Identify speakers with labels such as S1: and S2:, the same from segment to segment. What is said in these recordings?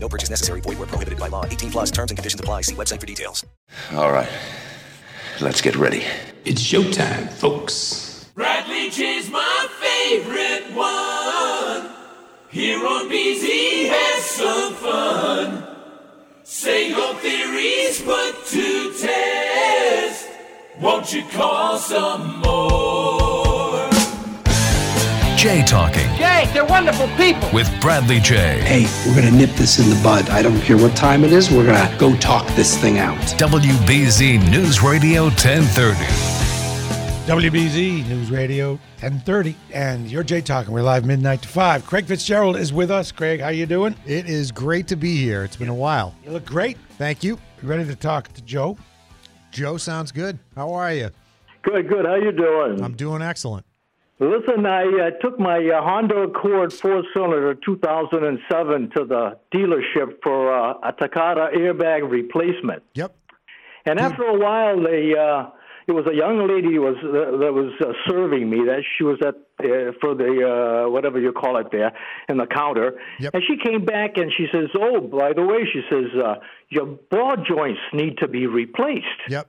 S1: No purchase necessary. Void where prohibited by law. 18 plus terms and conditions apply. See website for details.
S2: All right. Let's get ready.
S3: It's showtime, folks.
S4: Bradley Jay's my favorite one. Here on BZ has some fun. Say your theories put to test. Won't you call some more?
S5: Jay Talking
S6: Jay, they're wonderful people.
S5: with Bradley Jay.
S3: Hey, we're gonna nip this in the bud. I don't care what time it is. We're gonna go talk this thing out.
S5: WBZ News Radio 1030.
S7: WBZ News Radio 1030 and you're Jay Talking. We're live midnight to 5. Craig Fitzgerald is with us. Craig, how you doing?
S8: It is great to be here. It's been a while.
S7: You look great.
S8: Thank you.
S7: You ready to talk to Joe?
S8: Joe sounds good. How are you?
S9: Good, good. How you doing?
S8: I'm doing excellent.
S9: Listen, I uh, took my uh, Honda Accord four-cylinder 2007 to the dealership for uh, a Takata airbag replacement.
S8: Yep.
S9: And after a while, they uh, it was a young lady was uh, that was uh, serving me. That she was at uh, for the uh, whatever you call it there in the counter.
S8: Yep.
S9: And she came back and she says, "Oh, by the way," she says, uh, "your ball joints need to be replaced."
S8: Yep.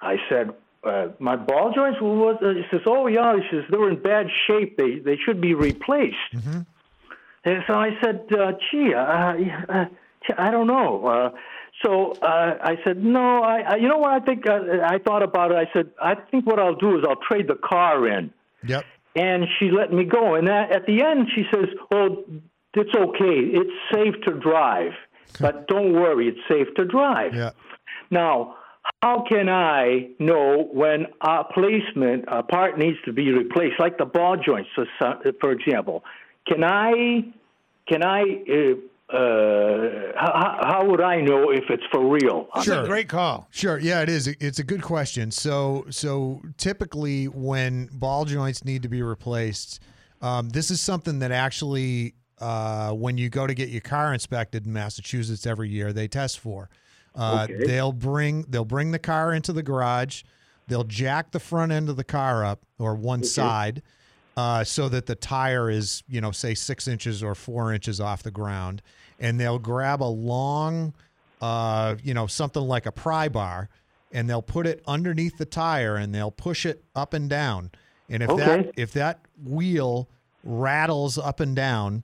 S9: I said, uh, "My ball joints?" What? Uh, she says, "Oh yeah." She says, "They're in bad shape. They they should be replaced." And so I said, uh, "Gee, uh, uh, I don't know." Uh, so uh, I said, "No, I, I you know what? I think uh, I thought about it. I said, I think what I'll do is I'll trade the car in."
S8: Yep.
S9: And she let me go. And that, at the end, she says, "Oh, it's okay. It's safe to drive, but don't worry, it's safe to drive."
S8: Yeah.
S9: Now, how can I know when a placement, a part needs to be replaced, like the ball joints, for, for example? Can I, can I, uh, uh, how, how would I know if it's for real?
S8: Sure.
S7: Great call.
S8: Sure. Yeah, it is. It's a good question. So, so typically when ball joints need to be replaced, um, this is something that actually, uh, when you go to get your car inspected in Massachusetts every year, they test for. Uh,
S9: Okay.
S8: They'll bring they'll bring the car into the garage. They'll jack the front end of the car up or one side, uh, so that the tire is you know say six inches or four inches off the ground, and they'll grab a long, uh, you know something like a pry bar, and they'll put it underneath the tire and they'll push it up and down. And if that if that wheel rattles up and down,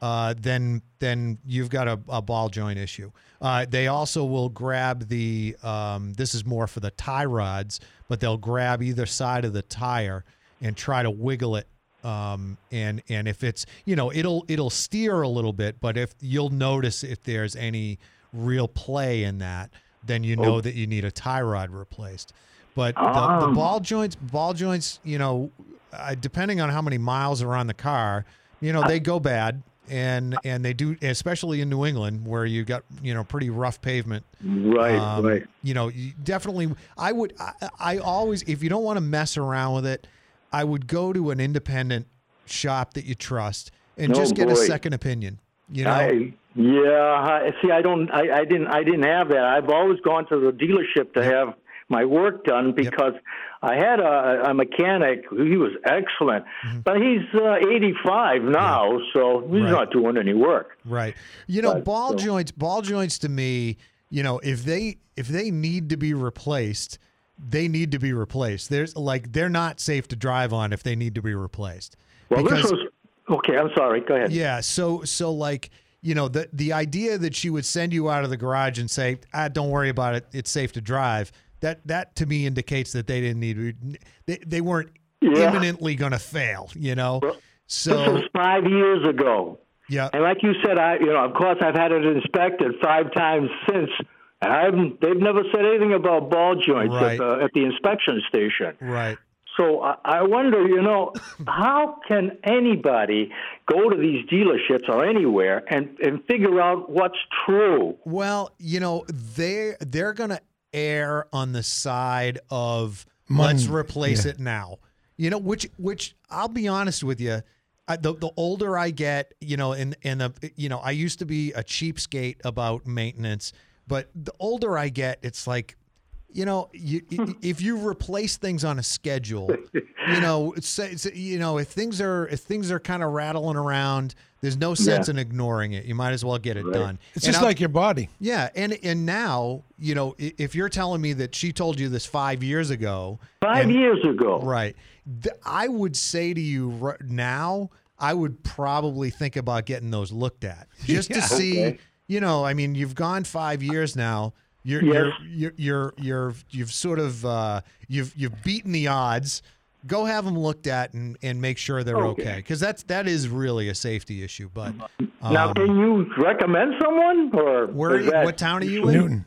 S8: uh, then then you've got a, a ball joint issue. Uh, they also will grab the um, this is more for the tie rods, but they'll grab either side of the tire and try to wiggle it. Um, and and if it's you know it'll it'll steer a little bit, but if you'll notice if there's any real play in that, then you know that you need a tie rod replaced. But the, the
S9: Um.
S8: ball joints, ball joints, you know, uh, depending on how many miles are on the car, you know, they go bad, and and they do, especially in New England where you got you know pretty rough pavement.
S9: Right,
S8: Um,
S9: right.
S8: You know, you definitely. I would. I, I always, if you don't want to mess around with it, I would go to an independent shop that you trust and
S9: Oh,
S8: just get a second opinion. You know,
S9: I, yeah, I, see, I don't, I, I didn't, I didn't have that. I've always gone to the dealership to have my work done because I had a, a mechanic. He was excellent, but he's uh, 85 now, so he's
S8: Mm-hmm. Right.
S9: not doing any work.
S8: Right. You know,
S9: But,
S8: ball
S9: so-
S8: joints, ball joints to me, you know, if they if they need to be replaced, they need to be replaced. There's like they're not safe to drive on if they need to be replaced.
S9: Well,
S8: Because-
S9: this was okay. I'm sorry. Go ahead.
S8: Yeah, so so like, you know, the the idea that she would send you out of the garage and say, "Ah, don't worry about it. It's safe to drive." That that to me indicates that they didn't need they they weren't
S9: Yeah.
S8: imminently going to fail, you know.
S9: this
S8: So
S9: was five years ago.
S8: yeah.
S9: And like you said, I, you know, of course, I've had it inspected five times since. And I haven't, they've never said anything about ball joints
S8: Right.
S9: at, the, at the inspection station.
S8: Right.
S9: So I, I wonder, you know, how can anybody go to these dealerships or anywhere and, and figure out what's true?
S8: Well, you know, they they're gonna err on the side of
S7: Mon-
S8: let's replace
S7: yeah.
S8: it now. You know, which which I'll be honest with you, I, the the older I get, you know, and and the you know, I used to be a cheapskate about maintenance, but the older I get, it's like you know, you, if you replace things on a schedule, you know, say- you know, if things are if things are kind of rattling around, there's no sense in ignoring it. You might as well get it done.
S7: It's
S8: And
S7: just
S8: I'll-
S7: like your body.
S8: yeah, and and now you know if you're telling me that she told you this five years ago,
S9: Five
S8: and-
S9: years ago.
S8: right? th- I would say to you right now, I would probably think about getting those looked at just to see.
S9: Okay.
S8: You know, I mean, you've gone five years now. You're
S9: Yes.
S8: you're, you're you're you're you've sort of uh, you've you've beaten the odds. Go have them looked at and, and make sure they're
S9: Okay.
S8: okay because that's that is really a safety issue. But
S9: now,
S8: um,
S9: can you recommend someone, or
S8: where are you,
S9: that-
S8: what town are you in?
S7: Newton.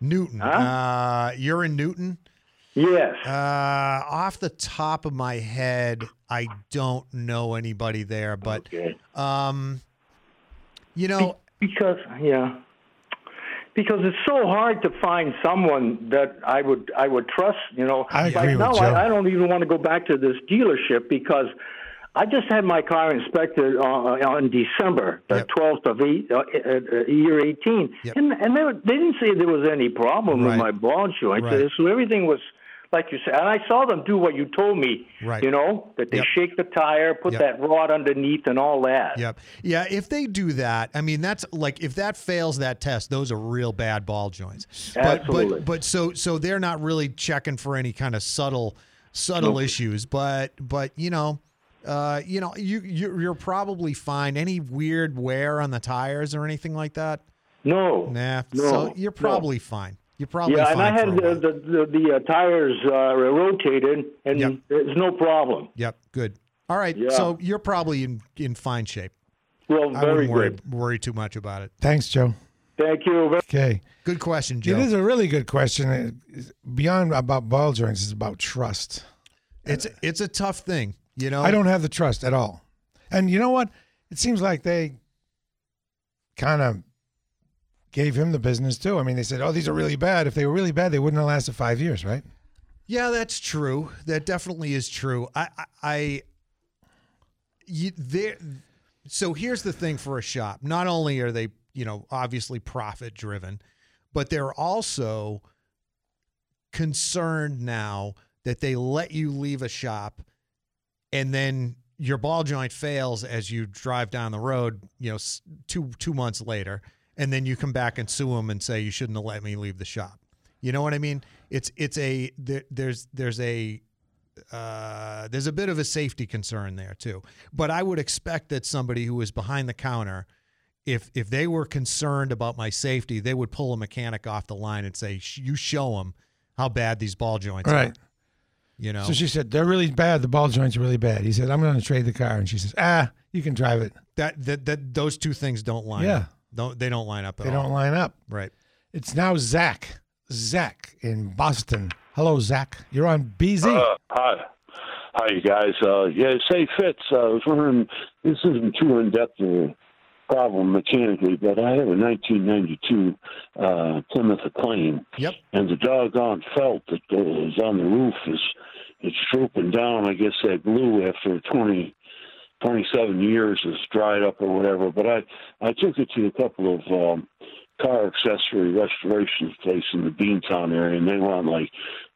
S8: Newton.
S9: Huh?
S8: Uh, you're in Newton.
S9: Yes.
S8: Uh, off the top of my head, I don't know anybody there, but
S9: okay.
S8: um, you know,
S9: Because yeah, because it's so hard to find someone that I would I would trust. You know,
S7: I
S9: like
S7: agree with
S9: now
S7: Joe.
S9: I, I don't even want to go back to this dealership because I just had my car inspected uh, on December the
S8: Yep.
S9: twelfth of eight, uh, uh, uh, year eighteen,
S8: Yep.
S9: and and they, were- they didn't say there was any problem
S8: Right.
S9: with my ball joint.
S8: Right.
S9: So everything was. Like you said, and I saw them do what you told me.
S8: Right.
S9: You know that they
S8: Yep.
S9: shake the tire, put
S8: Yep.
S9: that rod underneath, and all that.
S8: yep, yeah. If they do that, I mean, that's like if that fails that test, those are real bad ball joints. But
S9: Absolutely.
S8: but but so so they're not really checking for any kind of subtle subtle
S9: Nope.
S8: issues. But but you know. Uh, you know, you you're, you're probably fine. Any weird wear on the tires or anything like that?
S9: No.
S8: Nah.
S9: No.
S8: so you're
S9: no.
S8: probably fine. You're probably
S9: Yeah,
S8: fine.
S9: and I had the the, the, the uh, tires uh, rotated, and
S8: Yep.
S9: there's no problem.
S8: Yep, good. All right,
S9: Yeah.
S8: so you're probably in in fine shape.
S9: Well,
S8: I wouldn't worry
S9: good.
S8: worry too much about it.
S7: Thanks, Joe.
S9: Thank you.
S7: Okay.
S8: Good question,
S7: It
S8: Joe.
S7: is a really good question. It's Beyond about ball joints, it's about trust.
S8: It's it's a tough thing, you know.
S7: I don't have the trust at all. And you know what? It seems like they kind of gave him the business too. I mean, they said, "Oh, these are really bad." If they were really bad, they wouldn't have lasted five years, right?
S8: Yeah, that's true. That definitely is true. I I, I you, there. So here's the thing for a shop. Not only are they, you know, obviously profit driven, but they're also concerned now that they let you leave a shop and then your ball joint fails as you drive down the road, you know, two two months later, and then you come back and sue them and say you shouldn't have let me leave the shop. You know what I mean? It's it's a there, there's there's a uh, there's a bit of a safety concern there too. But I would expect that somebody who is behind the counter, if if they were concerned about my safety, they would pull a mechanic off the line and say, "You show them how bad these ball joints are."
S7: Right.
S8: You know.
S7: So she said, "They're really bad. The ball joints are really bad." He said, "I'm going to trade the car," and she says, "Ah, you can drive it."
S8: that that that those two things don't line
S7: Yeah.
S8: up. Don't they don't line up at
S7: They
S8: all.
S7: don't line up.
S8: Right.
S7: It's now Zach. Zach in Boston. Hello, Zach. You're on BZ.
S6: Uh, hi. Hi, you guys. Uh, yeah, say Fitz. Uh, I was wondering, this isn't too in depth a problem mechanically, but I have a 1992 uh, Plymouth Acclaim,
S8: Yep.
S6: and the doggone felt that goes on the roof is it's drooping down. I guess that glue after 20, 27 years has dried up or whatever. But I, I took it to a couple of um, car accessory restoration place in the Beantown area, and they want like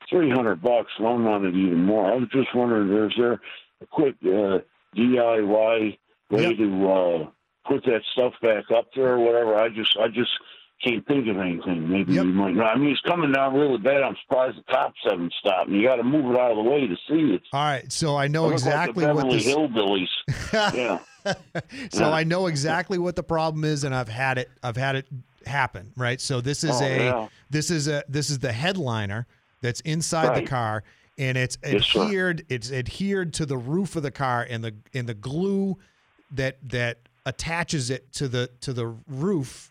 S6: three hundred bucks. One wanted even more. I was just wondering, is there a quick uh, DIY way
S8: Yep.
S6: to uh, put that stuff back up there or whatever? I just, I just can't think of anything. Maybe
S8: Yep.
S6: you might. I mean, it's coming down really bad. I'm surprised the cops haven't stopped. And you got to move it out of the way to see it.
S8: All right. So I know exactly
S6: like the
S8: what this.
S6: Hillbillies. yeah.
S8: so
S6: Yeah.
S8: I know exactly what the problem is, and I've had it. I've had it happen. Right. So this is
S6: Oh,
S8: a.
S6: yeah.
S8: This is a. This is the headliner that's inside the car, and it's
S6: Yes, sir.
S8: adhered. it's adhered to the roof of the car, and the and the glue that that attaches it to the to the roof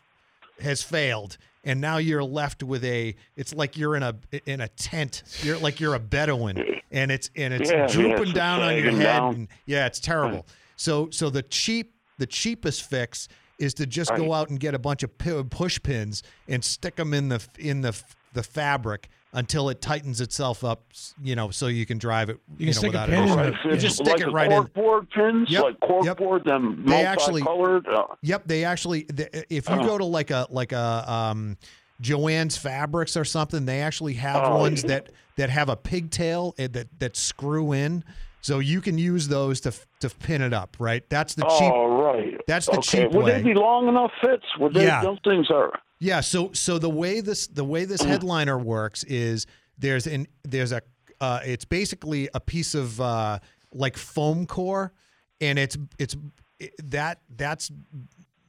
S8: has failed and now you're left with a it's like you're in a in a tent. You're like you're a bedouin and it's and it's
S6: Yeah, yeah,
S8: drooping
S6: it's
S8: down on your head and yeah it's terrible. So so the cheap the cheapest fix is to just go out and get a bunch of push pins and stick them in the in the the fabric until it tightens itself up. You know, so you can drive it.
S7: You can
S8: know,
S7: stick a
S8: without
S7: pin in
S8: issue.
S7: it.
S8: You just stick
S6: like
S8: it right in.
S6: corkboard pins,
S8: Yep,
S6: like
S8: yep.
S6: corkboard, them
S8: They actually-
S6: multicolored. Uh,
S8: Yep, they actually. The, if you
S6: Uh-huh.
S8: go to like a like a um, Jo-Ann's Fabrics or something, they actually have
S6: Oh,
S8: ones that that have a pigtail eh, that that screw in, so you can use those to to pin it up. Right, that's the cheap.
S6: oh, right.
S8: That's the
S6: okay.
S8: cheap
S6: Would
S8: way.
S6: they be long enough Fitz? Would they?
S8: Yeah.
S6: Those things are.
S8: Yeah. So so the way this the way this headliner works is there's an there's a uh, it's basically a piece of uh, like foam core, and it's it's it, that that's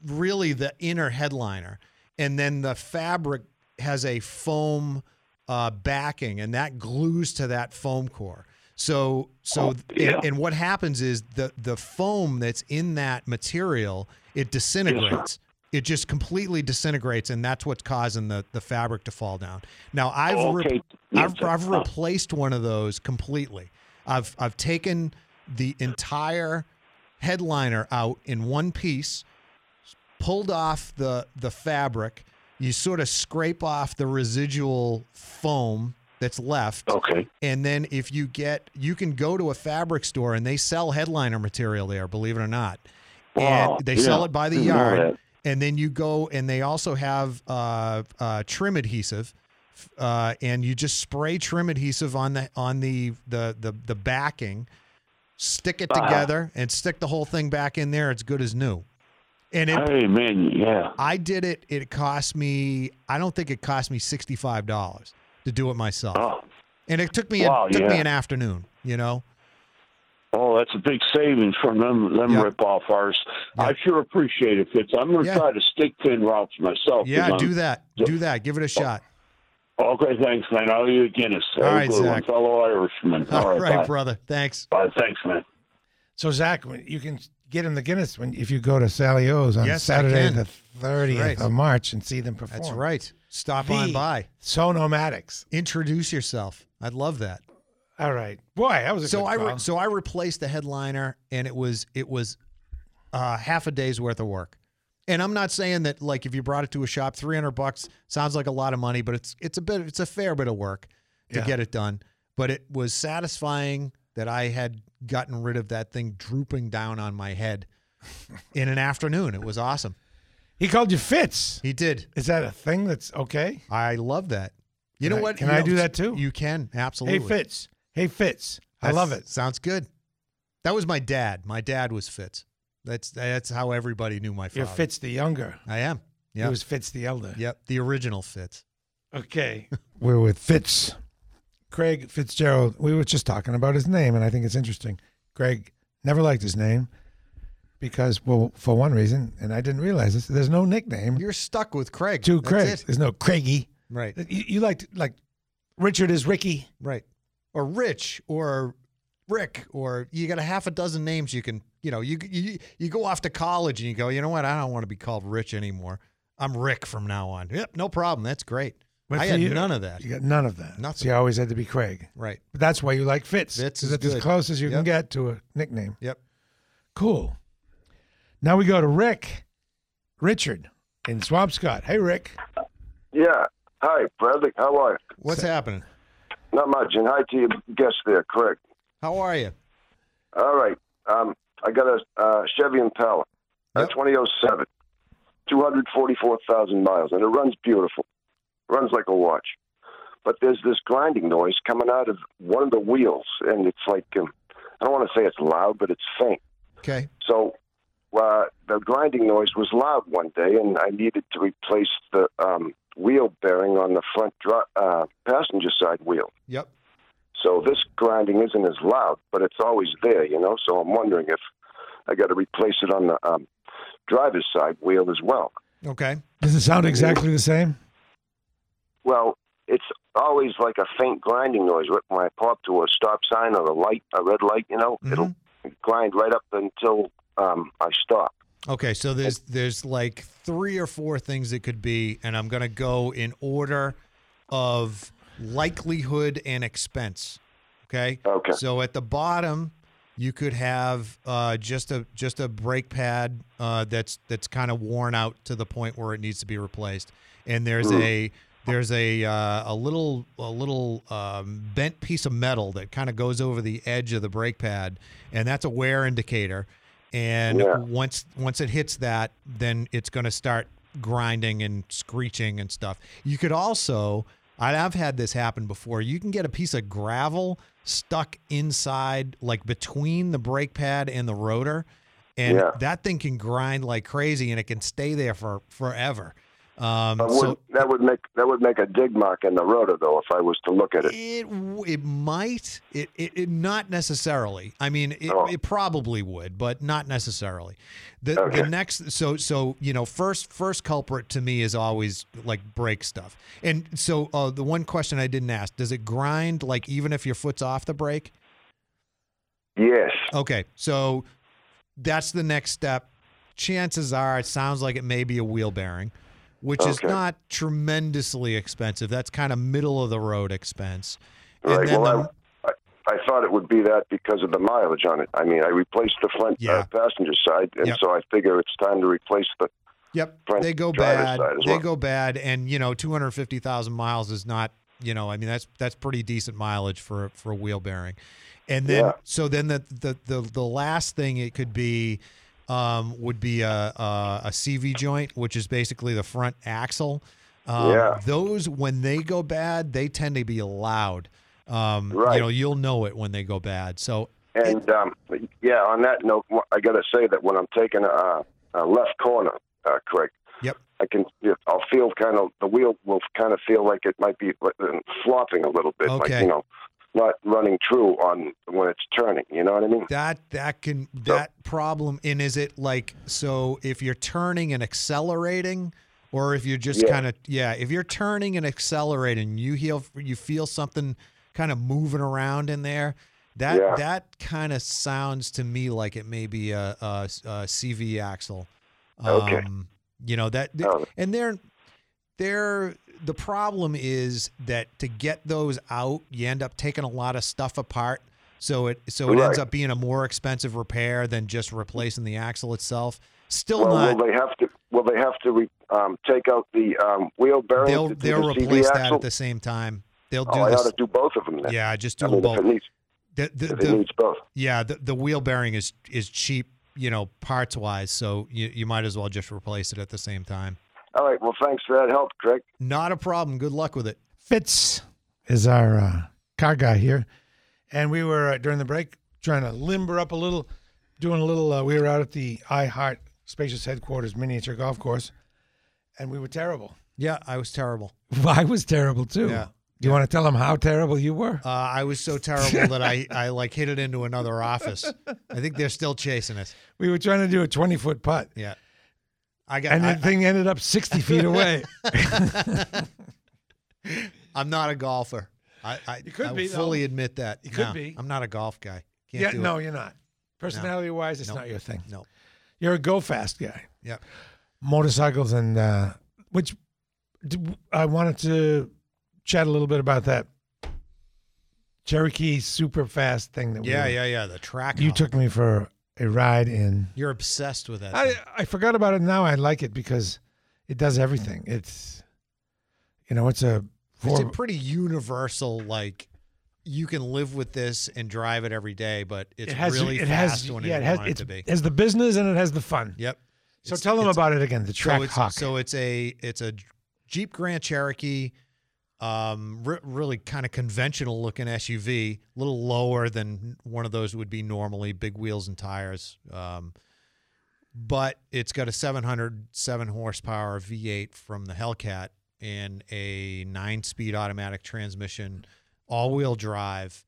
S8: really the inner headliner, and then the fabric has a foam uh, backing, and that glues to that foam core. So so
S6: yeah.
S8: and, and what happens is the the foam that's in that material it disintegrates. It just completely disintegrates, and that's what's causing the, the fabric to fall down. Now I've re-
S6: Okay. Yes,
S8: I've. I've replaced one of those completely. I've I've taken the entire headliner out in one piece, pulled off the the fabric. You sort of scrape off the residual foam that's left.
S6: Okay.
S8: And then if you get, you can go to a fabric store and they sell headliner material there, believe it or not.
S6: Wow,
S8: And they sell it by the yard. And then you go and they also have uh, uh, trim adhesive. Uh, and you just spray trim adhesive on the on the the the, the backing, stick it
S6: Uh-huh.
S8: together, and stick the whole thing back in there. It's good as new. And it,
S6: Hey man, yeah.
S8: I did it. It cost me. I don't think it cost me sixty five dollars to do it myself.
S6: Oh,
S8: And it took me
S6: Wow,
S8: it took me an afternoon. You know.
S6: Oh, that's a big savings from them them
S8: Yeah.
S6: rip off ours.
S8: Yeah.
S6: I sure appreciate it, Fitz. I'm going to
S8: Yeah.
S6: try to stick pin routes myself.
S8: Yeah,
S6: I'm-
S8: do that. Do that. Give it a oh. shot.
S6: Okay, thanks, man. I'll eat a Guinness.
S8: All
S6: Have a
S8: right,
S6: good one,
S8: Zach.
S6: fellow Irishman.
S8: All right,
S6: bye.
S8: brother. Thanks.
S6: Bye. Thanks, man.
S7: So Zach, you can get in the Guinness when if you go to Sally O's on
S8: Yes,
S7: Saturday the thirtieth
S8: Right.
S7: of March and see them perform.
S8: That's right. Stop
S7: The
S8: on by.
S7: Sonomatics.
S8: Introduce yourself. I'd love that.
S7: All right, boy, that was a
S8: So
S7: good
S8: I re- so I replaced the headliner, and it was it was uh, half a day's worth of work. And I'm not saying that like if you brought it to a shop, 300 bucks sounds like a lot of money, but it's it's a bit it's a fair bit of work to
S7: Yeah.
S8: get it done. But it was satisfying that I had gotten rid of that thing drooping down on my head in an afternoon. It was awesome.
S7: he called you Fitz.
S8: He did.
S7: Is that a thing that's okay?
S8: I love that. You
S7: Can
S8: know
S7: I-
S8: what?
S7: can
S8: You
S7: I
S8: know,
S7: do that too?
S8: You can absolutely.
S7: Hey Fitz. Hey Fitz. I love it.
S8: Sounds good. That was my dad. My dad was Fitz. That's that's how everybody knew my father.
S7: You're Fitz the younger.
S8: I am.
S7: He
S8: Yep.
S7: was Fitz the elder.
S8: Yep. The original Fitz.
S7: Okay. We're with Fitz. Craig Fitzgerald. We were just talking about his name, and I think it's interesting. Craig never liked his name because, well, for one reason, and I didn't realize this, there's no nickname
S8: You're stuck with Craig.
S7: to
S8: That's
S7: Craig.
S8: it.
S7: There's no Craigie.
S8: Right.
S7: You, you liked, like, Richard is Ricky.
S8: Right. Or Rich or Rick or you got a half a dozen names you can, you know, you you you go off to college and you go, "You know what? I don't want to be called Rich anymore. I'm Rick from now on." Yep, no problem. That's great.
S7: But
S8: I had
S7: you-
S8: none of that.
S7: You got none of that.
S8: Nothing.
S7: So you always had to be Craig.
S8: Right.
S7: But that's why you like Fitz.
S8: Fitz
S7: 'cause
S8: is
S7: it's as close as you can get to a nickname.
S8: Yep.
S7: Cool. Now we go to Rick, Richard in Swampscott. Hey, Rick.
S10: Yeah. Hi, Bradley. How are you?
S8: What's happening?
S10: Not much. And hi to your guest there, Craig.
S8: How are you?
S10: All right. Um, I got a uh, Chevy Impala, a 2007, 244,000 miles, and it runs beautiful. runs like a watch. But there's this grinding noise coming out of one of the wheels, and it's like, um, I don't want to say it's loud, but it's faint.
S8: Okay.
S10: So uh, the grinding noise was loud one day, and I needed to replace the um, wheel bearing on the front dri- uh, passenger side wheel.
S8: Yep.
S10: So this grinding isn't as loud, but it's always there, you know. So I'm wondering if I got to replace it on the um, driver's side wheel as well.
S8: Okay.
S7: Does it sound exactly the same?
S10: Well, it's always like a faint grinding noise when I pull up to a stop sign or a light, a red light. You know, it'll grind right up until um, I stop.
S8: Okay, so there's there's like three or four things it could be, and I'm gonna go in order of likelihood and expense. Okay.
S10: Okay.
S8: So at the bottom, you could have uh, just a just a brake pad uh, that's that's kind of worn out to the point where it needs to be replaced, and there's
S10: Mm.
S8: a there's a uh, a little a little um, bent piece of metal that kind of goes over the edge of the brake pad, and that's a wear indicator. And
S10: Yeah.
S8: once once it hits that, then it's going to start grinding and screeching and stuff. You could also, I've had this happen before. You can get a piece of gravel stuck inside, like between the brake pad and the rotor, and
S10: Yeah.
S8: that thing can grind like crazy, and it can stay there for forever. Um, so
S10: would, that would make that would make a dig mark in the rotor, though, if I was to look at it.
S8: it it might it, it, it not necessarily. I mean, it,
S10: Oh.
S8: it probably would, but not necessarily. The
S10: Okay.
S8: the next so so you know first first culprit to me is always like brake stuff. And so uh, the one question I didn't ask: Does it grind like even if your foot's off the brake?
S10: Yes.
S8: Okay, so that's the next step. Chances are, it sounds like it may be a wheel bearing, which is not tremendously expensive. That's kind of middle of the road expense. And
S10: Right.
S8: then
S10: Well, I, I, I thought it would be that because of the mileage on it. I mean, I replaced the front
S8: Yeah.
S10: uh, passenger side, and
S8: Yep.
S10: so I figure it's time to replace the.
S8: Yep,
S10: front
S8: they go bad. They
S10: well.
S8: go bad, and you know, two hundred fifty thousand miles is not. You know, I mean, that's that's pretty decent mileage for for a wheel bearing. And then,
S10: Yeah.
S8: so then the, the the the last thing it could be um, would be a, a a CV joint, which is basically the front axle. Um,
S10: Yeah.
S8: Those when they go bad, they tend to be loud. Um,
S10: Right.
S8: You know, you'll know it when they go bad. So
S10: And um, yeah, on that note, I got to say that when I'm taking a, a left corner, uh, Craig,
S8: Yep.
S10: I can. I'll feel kind of the wheel will kind of feel like it might be uh, flopping a little bit, like you know, not running true on when it's turning. You know what I mean?
S8: That that can that problem and is it like so if you're turning and accelerating or if you're just
S10: Yeah.
S8: kind of yeah if you're turning and accelerating you feel you feel something kind of moving around in there that
S10: Yeah.
S8: that kind of sounds to me like it may be a, a, a CV axle.
S10: Okay.
S8: Um, you know that
S10: Oh.
S8: and they're they're the problem is that to get those out, you end up taking a lot of stuff apart. So it so it ends up being a more expensive repair than just replacing the axle itself. Still
S10: Well,
S8: not.
S10: will they have to? Will they have to re, um, take out the um, wheel bearing?
S8: They'll they'll
S10: the
S8: replace that
S10: axle?
S8: at the same time. They'll do
S10: Oh, I ought to do both of them then.
S8: Yeah, just do
S10: I mean,
S8: them
S10: if
S8: both.
S10: it needs,
S8: The, the,
S10: if it needs both.
S8: yeah, the, the wheel bearing is is cheap, you know, parts wise. So you you might as well just replace it at the same time.
S10: All right. Well, thanks for that help, Craig.
S8: Not a problem. Good luck with it.
S7: Fitz is our uh, car guy here, and we were uh, during the break trying to limber up a little, doing a little. Uh, we were out at the iHeart Spacious Headquarters miniature golf course, and we were terrible.
S8: Yeah, I was terrible.
S7: I was terrible too.
S8: Yeah.
S7: Do you want to tell them how terrible you were?
S8: Uh, I was so terrible that I, I like hit it into another office. I think they're still chasing us.
S7: We were trying to do a twenty foot putt,
S8: Yeah. I got.
S7: and
S8: I,
S7: the thing ended up sixty feet away.
S8: I'm not a golfer. I, I,
S7: You could
S8: I
S7: be,
S8: fully
S7: though.
S8: admit that.
S7: You could
S8: No,
S7: be.
S8: I'm not a golf guy. Can't
S7: yeah, no,
S8: it.
S7: you're not. Personality wise, it's
S8: Nope.
S7: not your thing.
S8: No.
S7: You're a go fast guy.
S8: Yeah.
S7: Motorcycles and uh, which I wanted to chat a little bit about that Cherokee super fast thing that we
S8: Yeah,
S7: were-
S8: yeah, yeah. The track.
S7: you took me for a ride in.
S8: You're obsessed with that.
S7: I
S8: thing.
S7: I forgot about it now. I like it because it does everything. It's you know it's a
S8: It's a pretty universal. Like you can live with this and drive it every day, but it's
S7: it has
S8: really
S7: it
S8: fast
S7: has
S8: when
S7: yeah it has
S8: it
S7: it's,
S8: to be.
S7: it has the business and it has the fun.
S8: Yep.
S7: So
S8: It's-
S7: tell them about it again. The track
S8: so it's,
S7: hawk.
S8: So it's a it's a Jeep Grand Cherokee, um, re- really kind of conventional looking SUV, a little lower than one of those would be normally, big wheels and tires. Um, but it's got a 707 horsepower V8 from the Hellcat and a nine speed automatic transmission, all wheel drive,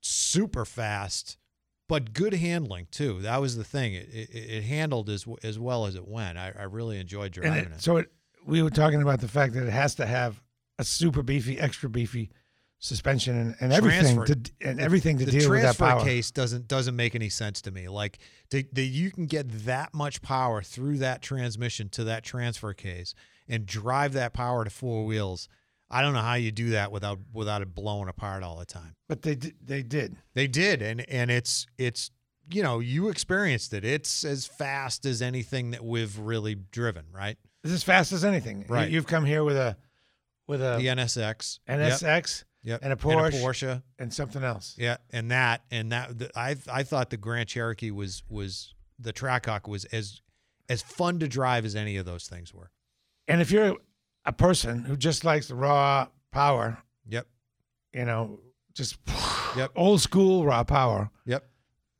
S8: super fast. But good handling too. That was the thing. It, it, it handled as as well as it went. I, I really enjoyed driving
S7: it-
S8: it.
S7: So it, we were talking about the fact that it has to have a super beefy, extra beefy suspension and, and everything
S8: Transfer-
S7: to and everything to
S8: the
S7: deal with that
S8: transfer
S7: power.
S8: case doesn't doesn't make any sense to me. Like that you can get that much power through that transmission to that transfer case and drive that power to four wheels. I don't know how you do that without without it blowing apart all the time.
S7: But they did, they did.
S8: They did, and and it's it's you know you experienced it. It's as fast as anything that we've really driven, right?
S7: It's as fast as anything.
S8: Right.
S7: You've come here with a with a
S8: the NSX.
S7: NSX
S8: Yep.
S7: and a
S8: And
S7: Porsche
S8: a Porsche.
S7: and something else.
S8: Yeah, and that and that the, I I thought the Grand Cherokee was was the Trackhawk was as as fun to drive as any of those things were.
S7: And if you're a person who just likes the raw power,
S8: Yep.
S7: you know, just
S8: Yep.
S7: old school raw power,
S8: Yep.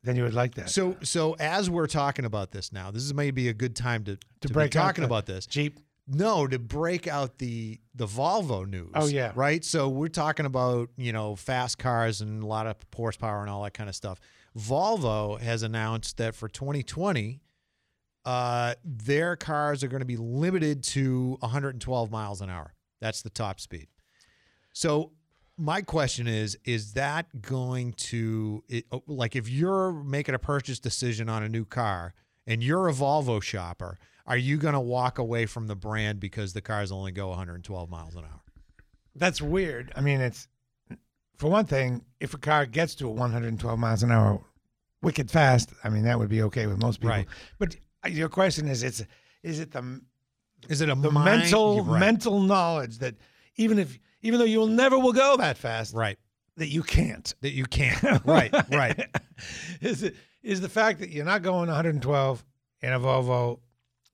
S7: then you would like that.
S8: So so as we're talking about this now, this is maybe a good time to to,
S7: break
S8: be
S7: out
S8: talking
S7: the
S8: about this.
S7: Jeep.
S8: No, to break out the the Volvo news.
S7: Oh, yeah.
S8: right. So we're talking about you know fast cars and a lot of horsepower and all that kind of stuff. Volvo has announced that for 2020, uh, their cars are going to be limited to 112 miles an hour. That's the top speed. So my question is: Is that going to it, oh, like if you're making a purchase decision on a new car and you're a Volvo shopper? Are you going to walk away from the brand because the cars only go 112 miles an hour?
S7: That's weird. I mean, it's for one thing, if a car gets to 112 miles an hour wicked fast, I mean that would be okay with most people.
S8: Right.
S7: But uh, your question is, it's is it the
S8: Is it a
S7: the
S8: mind-
S7: mental
S8: Right.
S7: mental knowledge that even if even though you'll never will go that fast,
S8: right?
S7: That you can't.
S8: That you can't. Right, right.
S7: is it is the fact that you're not going 112 in a Volvo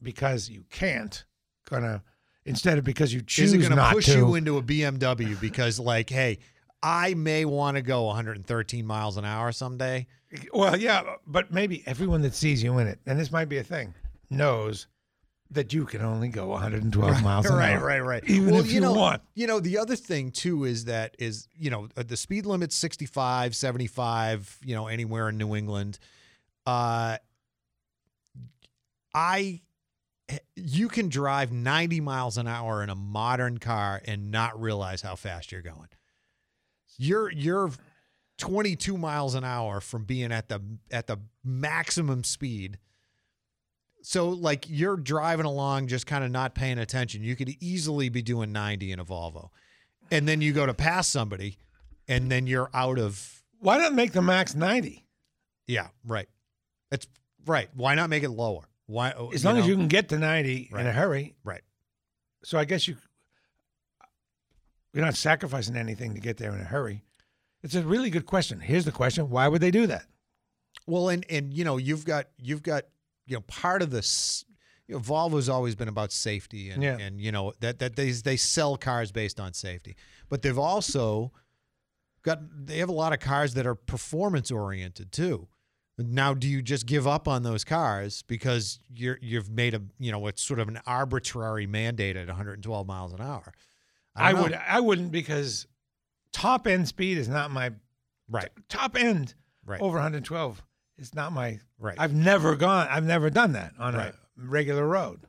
S7: because you can't gonna instead of because you choose
S8: Is it going to
S7: not
S8: push
S7: to.
S8: you into a BMW because, like, hey, I may want to go 113 miles an hour someday?
S7: Well, yeah, but maybe everyone that sees you in it, and this might be a thing, knows that you can only go 112 miles an
S8: right,
S7: hour.
S8: right, right. Right.
S7: Even
S8: well,
S7: if you,
S8: know,
S7: want.
S8: You know, the other thing too is that is, you know, uh, the speed limit's 65, 75, you know, anywhere in New England. Uh I you can drive 90 miles an hour in a modern car and not realize how fast you're going. You're you're 22 miles an hour from being at the at the maximum speed. So like you're driving along just kind of not paying attention. You could easily be doing 90 in a Volvo. And then you go to pass somebody and then you're out of
S7: Why not make the max 90?
S8: Yeah, right. That's right. Why not make it lower? Why oh,
S7: As long as you can get to 90 in a hurry.
S8: Right.
S7: So I guess you you're not sacrificing anything to get there in a hurry. It's a really good question. Here's the question: Why would they do that?
S8: Well, and and you know, you've got you've got you know part of this. You know, Volvo's always been about safety, and
S7: Yeah.
S8: and you know that that they they sell cars based on safety, but they've also got they have a lot of cars that are performance oriented too. Now, do you just give up on those cars because you're you've made a you know it's sort of an arbitrary mandate at 112 miles an hour?
S7: I,
S8: don't
S7: would. I wouldn't because top end speed is not my
S8: right.
S7: top end
S8: Right.
S7: over 112 is not my
S8: Right.
S7: I've never gone. I've never done that on
S8: Right.
S7: a regular road.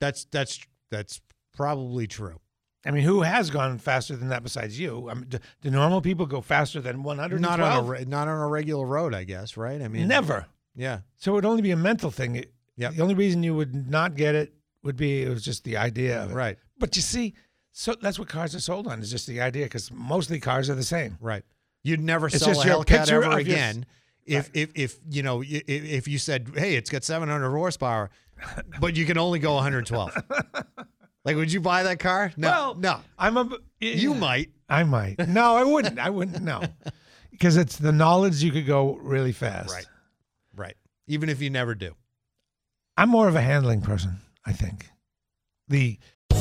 S8: That's that's that's probably true.
S7: I mean, who has gone faster than that besides you? I mean, do, do normal people go faster than 112?
S8: Not on a not on a regular road, I guess. Right? I mean,
S7: Never.
S8: Yeah.
S7: So it would only be a mental thing. It-
S8: Yep.
S7: The only reason you would not get it would be it was just the idea of it.
S8: Right.
S7: But you see, so that's what cars are sold on is just the idea because mostly cars are the same.
S8: Right. You'd never
S7: It's
S8: sell a Hellcat ever
S7: your-
S8: again if, if if you know i- i- if you said, "Hey, it's got 700 horsepower, but you can only go 112." like, would you buy that car? No,
S7: Well,
S8: no.
S7: I'm a.
S8: You might.
S7: I might. No, I wouldn't. I wouldn't. No, because it's the knowledge you could go really fast.
S8: Right. Right. Even if you never do.
S7: I'm more of a handling person. I think. The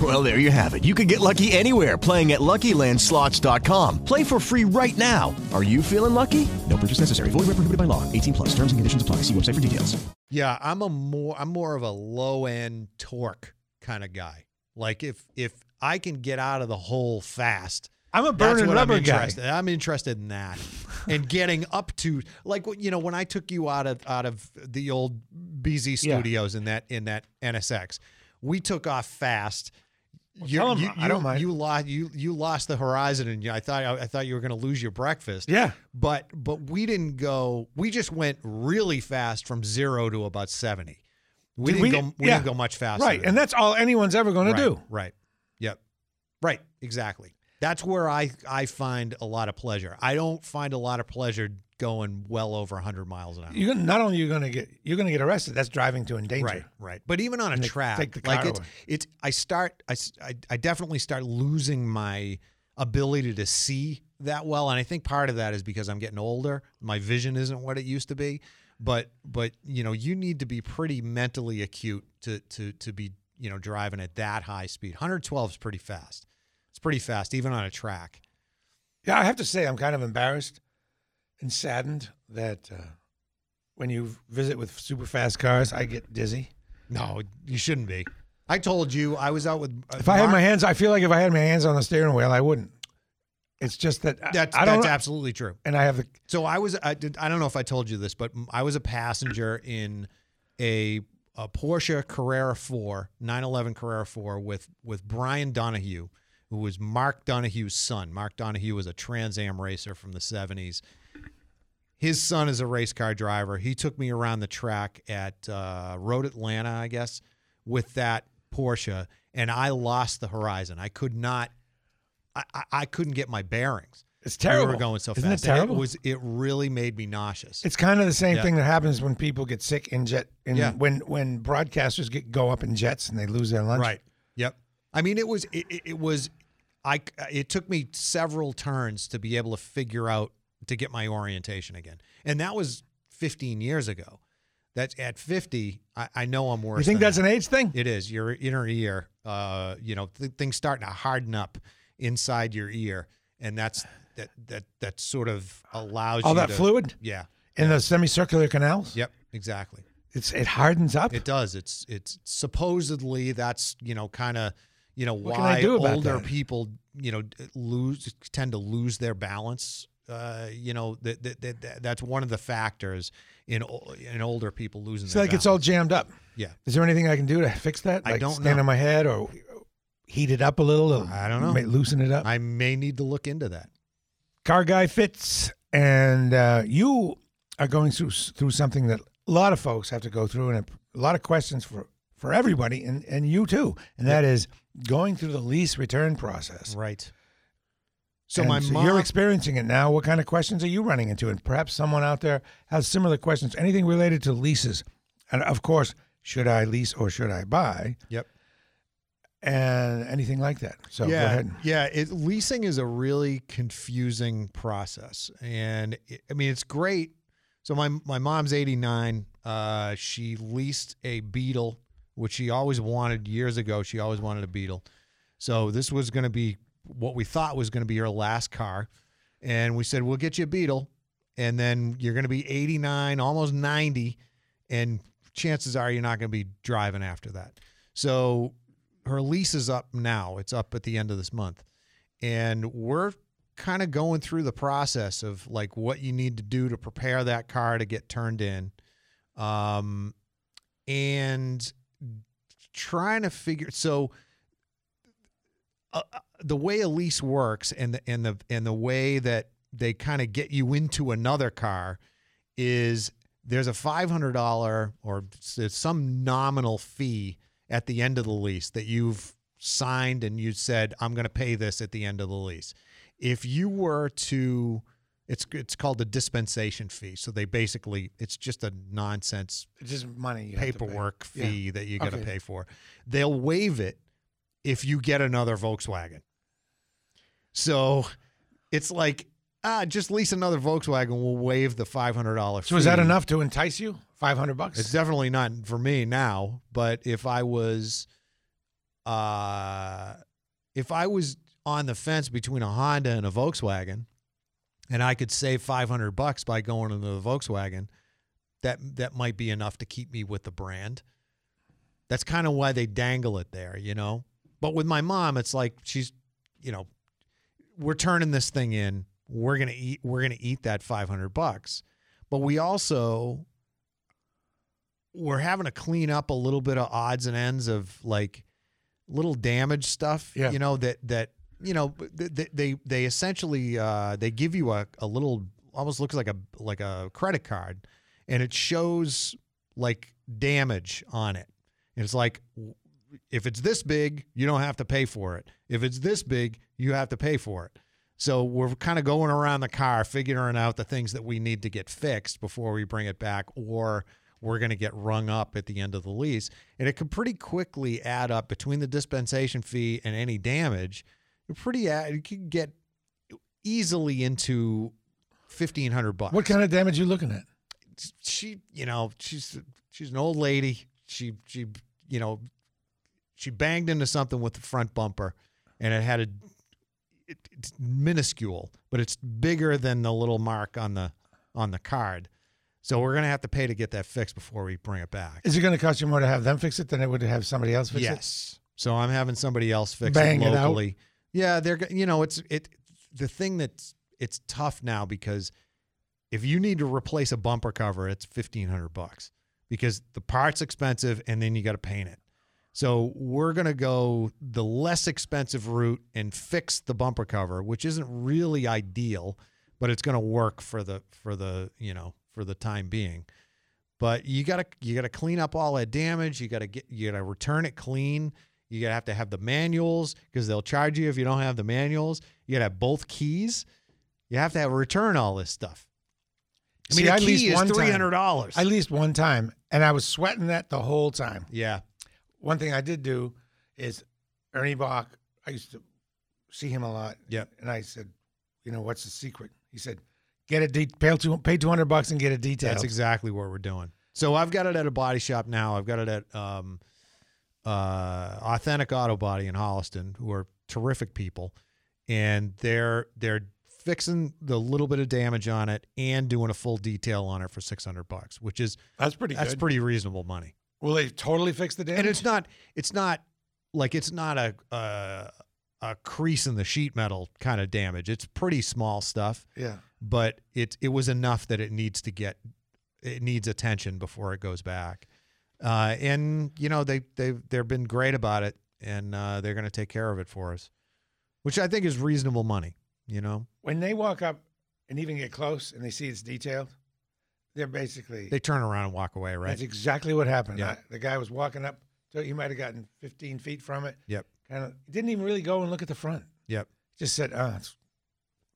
S11: Well, there you have it. You can get lucky anywhere playing at LuckyLandSlots.com. Play for free right now. Are you feeling lucky? No purchase necessary. Void where prohibited by law. 18 plus. Terms and conditions apply. See website for details.
S8: Yeah, I'm a more I'm more of a low end torque kind of guy. Like if if I can get out of the hole fast,
S7: I'm a
S8: that's
S7: burning
S8: what
S7: rubber
S8: I'm
S7: guy.
S8: interested. I'm interested in that, and getting up to like you know when I took you out of out of the old BZ
S7: Yeah.
S8: studios in that in that NSX, we took off fast. You,
S7: tell 'em
S8: you,
S7: I don't mind.
S8: You lost you you lost the horizon, and I thought I, thought you were going to lose your breakfast.
S7: Yeah.
S8: but but we didn't go. We just went really fast from zero to about seventy We
S7: Did
S8: didn't go. We
S7: yeah.
S8: didn't go much faster.
S7: Right, and that's all anyone's ever going
S8: right,
S7: to do.
S8: Right. Yep. Right. Exactly. That's where I I find a lot of pleasure. I don't find a lot of pleasure going well over 100 miles an hour.
S7: You're gonna, not only you're going to get you're going to get arrested. That's driving to endanger.
S8: Right, right. But even on a
S7: And
S8: track,
S7: take the
S8: like
S7: car
S8: it's,
S7: away.
S8: it's, I start, I, I definitely start losing my ability to see that well, and I think part of that is because I'm getting older. My vision isn't what it used to be, but, but you know, you need to be pretty mentally acute to, to, to be, you know, driving at that high speed. 112 is pretty fast. It's pretty fast, even on a track.
S7: Yeah, I have to say I'm kind of embarrassed and saddened that uh, when you visit with super fast cars, I get dizzy.
S8: No, you shouldn't be. I told you I was out with. uh,
S7: If I had
S8: Mark-
S7: my hands, I feel like if I had my hands on the steering wheel, I wouldn't. It's just that I-
S8: That's
S7: I don't.
S8: that's absolutely true.
S7: and I have the
S8: So I was I, did, I don't know if I told you this, but I was a passenger in a, a Porsche Carrera 4, 911 Carrera 4 with with Brian Donohue, who was Mark Donohue's son. Mark Donohue was a Trans Am racer from the 70s. His son is a race car driver. He took me around the track at uh, Road Atlanta, I guess, with that Porsche, and I lost the horizon. I could not, I, I, I couldn't get my bearings.
S7: It's terrible.
S8: We were going so
S7: Isn't it
S8: fast. And
S7: terrible?
S8: It was. It really made me nauseous.
S7: It's kind of the same
S8: Yeah.
S7: thing that happens when people get sick in jet. In,
S8: Yeah.
S7: When when broadcasters get go up in jets and they lose their lunch.
S8: Right. Yep. I mean, it was. It, it- it was. I. It took me several turns to be able to figure out to get my orientation again, and that was 15 years ago. That's at 50. I, I know I'm worse.
S7: You think that's
S8: that.
S7: an age thing?
S8: It is. Your inner ear. Uh, you know, th- things starting to harden up inside your ear, and that's that. That that sort of allows
S7: All that
S8: to-
S7: fluid
S8: Yeah.
S7: in the semicircular canals.
S8: Yep. Exactly.
S7: It's it hardens up.
S8: It does. It's it's supposedly that's you know kind of you know
S7: What
S8: why older
S7: that?
S8: people you know lose tend to lose their balance. Uh, you know that, that, that, that that's one of the factors in in older people losing.
S7: It's
S8: their
S7: like it's all jammed up.
S8: Yeah.
S7: Is there anything I can do to fix that?
S8: I don't
S7: stand
S8: know.
S7: on my head or heat it up a little? Or
S8: I don't know.
S7: Loosen it up.
S8: I may need to look into that.
S7: Car guy Fitz, and uh, you are going through through something that a lot of folks have to go through, and a lot of questions for for everybody, and and you too, and that is going through the lease return process.
S8: Right. So
S7: And
S8: my mom,
S7: you're experiencing it now. What kind of questions are you running into? And perhaps someone out there has similar questions. Anything related to leases, and of course, should I lease or should I buy?
S8: Yep.
S7: And anything like that. So
S8: yeah,
S7: go ahead.
S8: Yeah, it, leasing is a really confusing process, and it, I mean it's great. So my my mom's eighty nine. Uh, she leased a Beetle, which she always wanted years ago. She always wanted a Beetle. So this was going to be what we thought was going to be her last car, and we said we'll get you a Beetle, and then you're going to be eighty nine, almost ninety, and chances are you're not going to be driving after that. So her lease is up now. It's up at the end of this month. And we're kind of going through the process of like what you need to do to prepare that car to get turned in. Um, and trying to figure so uh, uh, the way a lease works and the and the and the way that they kind of get you into another car is there's a $500 or some nominal fee at the end of the lease that you've signed and you said I'm going to pay this at the end of the lease. If you were to it's it's called the dispensation fee. So they basically it's just a nonsense
S7: It's just money. You have to pay.
S8: paperwork
S7: Yeah.
S8: fee that you got to
S7: Okay.
S8: pay for. They'll waive it if you get another Volkswagen. So it's like ah, just lease another Volkswagen. We'll waive the five hundred dollars.
S7: So is that enough to entice you? Five hundred bucks.
S8: It's definitely not for me now. But if I was, uh, if I was on the fence between a Honda and a Volkswagen, and I could save five hundred bucks by going into the Volkswagen, that that might be enough to keep me with the brand. That's kind of why they dangle it there, you know. But with my mom, it's like she's, you know, we're turning this thing in. We're gonna eat. We're gonna eat that five hundred bucks. But we also we're having to clean up a little bit of odds and ends of like little damage stuff.
S7: Yeah.
S8: You know that that you know they they, they essentially uh, they give you a, a little almost looks like a like a credit card, and it shows like damage on it. And it's like if it's this big, you don't have to pay for it. If it's this big, you have to pay for it. So we're kind of going around the car figuring out the things that we need to get fixed before we bring it back or we're going to get rung up at the end of the lease. And it could pretty quickly add up between the dispensation fee and any damage. It pretty you can get easily into 1500 bucks.
S7: What kind of damage you looking at?
S8: She, you know, she's she's an old lady. She she you know, she banged into something with the front bumper and it had a it, it's minuscule, but it's bigger than the little mark on the on the card. So we're gonna have to pay to get that fixed before we bring it back.
S7: Is it going to cost you more to have them fix it than it would to have somebody else fix it?
S8: yes. So I'm having somebody else fix
S7: Bang
S8: it
S7: it
S8: locally. Yeah, they're you know it's it the thing that's it's tough now because if you need to replace a bumper cover, it's fifteen hundred bucks because the part's expensive and then you got to paint it. So we're gonna go the less expensive route and fix the bumper cover, which isn't really ideal, but it's gonna work for the for the you know for the time being. But you gotta you gotta clean up all that damage. You gotta get you gotta return it clean. You gotta have to have the manuals because they'll charge you if you don't have the manuals. You gotta have both keys. You have to have return all this stuff. I mean,
S7: See,
S8: a
S7: I
S8: key
S7: leased
S8: is
S7: one time.
S8: three hundred dollars.
S7: I leased one time, and I was sweating that the whole time.
S8: Yeah.
S7: One thing I did do is Ernie Boch. I used to see him a lot.
S8: Yep.
S7: And I said, you know, what's the secret? He said, get a de- pay two pay two hundred bucks and get a detail.
S8: That's exactly what we're doing. So I've got it at a body shop now. I've got it at um, uh, Authentic Auto Body in Holliston, who are terrific people, and they're they're fixing the little bit of damage on it and doing a full detail on it for six hundred bucks, which is
S7: That's pretty
S8: That's
S7: good.
S8: pretty reasonable money.
S7: Will they totally fix the damage?
S8: And it's not it's not like it's not a a, a crease in the sheet metal kind of damage. It's pretty small stuff.
S7: Yeah.
S8: But it it was enough that it needs to get it needs attention before it goes back. Uh, and you know they they they've been great about it, and uh, they're going to take care of it for us, which I think is reasonable money. You know,
S7: when they walk up and even get close and they see it's detailed, they're basically
S8: they turn around and walk away, right?
S7: That's exactly what happened.
S8: Yeah.
S7: I- the guy was walking up, so he might have gotten 15 feet from it.
S8: Yep.
S7: Kind of didn't even really go and look at the front.
S8: Yep.
S7: Just said, "Oh, it's,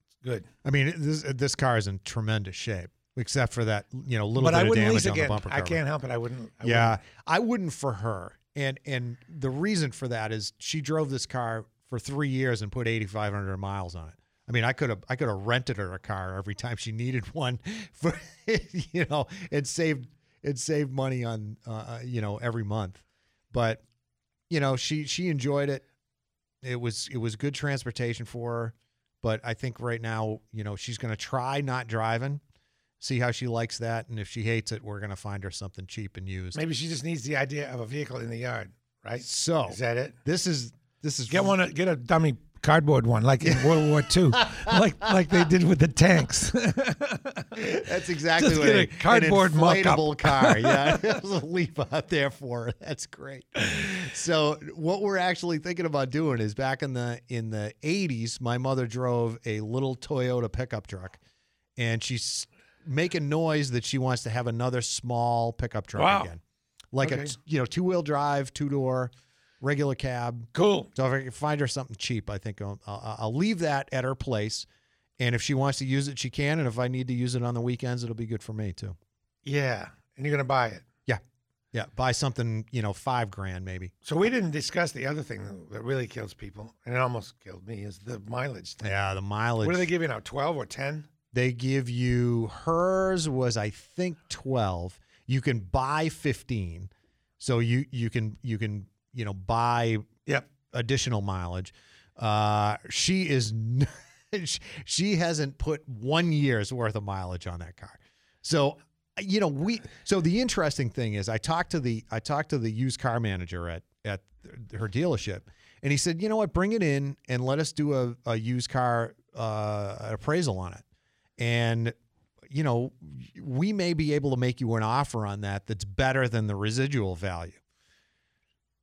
S7: it's good."
S8: I mean, this this car is in tremendous shape, except for that you know little
S7: but
S8: bit
S7: I
S8: of damage on
S7: again.
S8: the bumper cover.
S7: I can't help it. I wouldn't. I
S8: yeah,
S7: wouldn't.
S8: I wouldn't for her. And and the reason for that is she drove this car for three years and put eighty five hundred miles on it. I mean, I could have I could have rented her a car every time she needed one for you know and saved it saved money on uh, you know every month. But you know she she enjoyed it. It was it was good transportation for her. But I think right now you know she's going to try not driving. See how she likes that, and if she hates it, we're gonna find her something cheap and used.
S7: Maybe she just needs the idea of a vehicle in the yard, right?
S8: So
S7: is that it?
S8: This is this is
S7: Get one. Get a dummy cardboard one, like in World War II, like like they did with the tanks.
S8: That's exactly
S7: Just
S8: what
S7: get a cardboard
S8: an inflatable car. Yeah, there's a leap out there for her. That's great. So what we're actually thinking about doing is back in the in the 80s, my mother drove a little Toyota pickup truck, and she's making noise that she wants to have another small pickup truck
S7: Wow.
S8: again, like
S7: Okay.
S8: a you know two wheel drive, two door. Regular cab,
S7: cool.
S8: So if I can find her something cheap, I think I'll, I'll, I'll leave that at her place, and if she wants to use it, she can. And if I need to use it on the weekends, it'll be good for me too.
S7: yeah, and you're gonna buy it.
S8: Yeah, yeah. Buy something, you know, five grand maybe.
S7: So we didn't discuss the other thing that really kills people, and it almost killed me, is the mileage thing.
S8: Yeah, the mileage.
S7: What are they giving out? Twelve or ten?
S8: They give you hers was I think twelve. You can buy fifteen, so you you can you can you know buy
S7: yep
S8: additional mileage. Uh, she is she hasn't put one year's worth of mileage on that car. So you know we so the interesting thing is I talked to the I talked to the used car manager at at her dealership and he said you know what bring it in and let us do a, a used car uh, appraisal on it and you know we may be able to make you an offer on that that's better than the residual value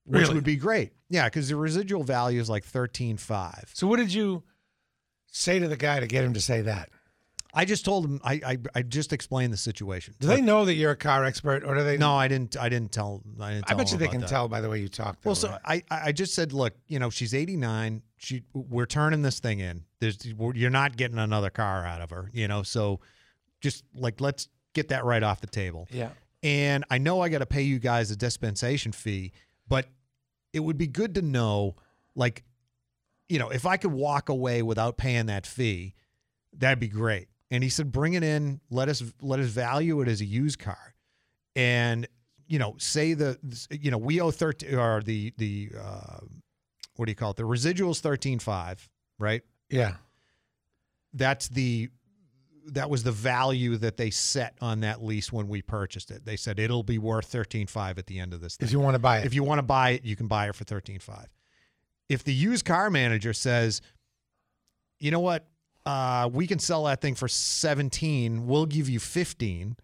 S8: which
S7: Really?
S8: would be great yeah because the residual value is like 13.5
S7: So what did you say to the guy to get him to say that?
S8: I just told him. I I, I just explained the situation.
S7: Do they know that you're a car expert, or do they?
S8: No, I didn't. I didn't tell. I didn't.
S7: I
S8: Tell
S7: bet you they can
S8: that.
S7: tell by the way you talk.
S8: Well, so
S7: right?
S8: I I just said, look, you know, she's 89. She we're turning this thing in. There's you're not getting another car out of her, you know. So just like let's get that right off the table.
S7: Yeah.
S8: And I know I got to pay you guys a dispensation fee, but it would be good to know, like, you know, if I could walk away without paying that fee, that'd be great. And he said, bring it in. Let us let us value it as a used car, and you know, say the you know we owe thirteen or the the uh, what do you call it? The residuals thirteen five, right?
S7: yeah.
S8: That's the that was the value that they set on that lease when we purchased it. They said it'll be worth thirteen five at the end of this. Thing.
S7: If you want to buy it,
S8: If you want to buy it, you can buy it for thirteen five. If the used car manager says, you know what, uh, we can sell that thing for seventeen, we'll give you fifteen.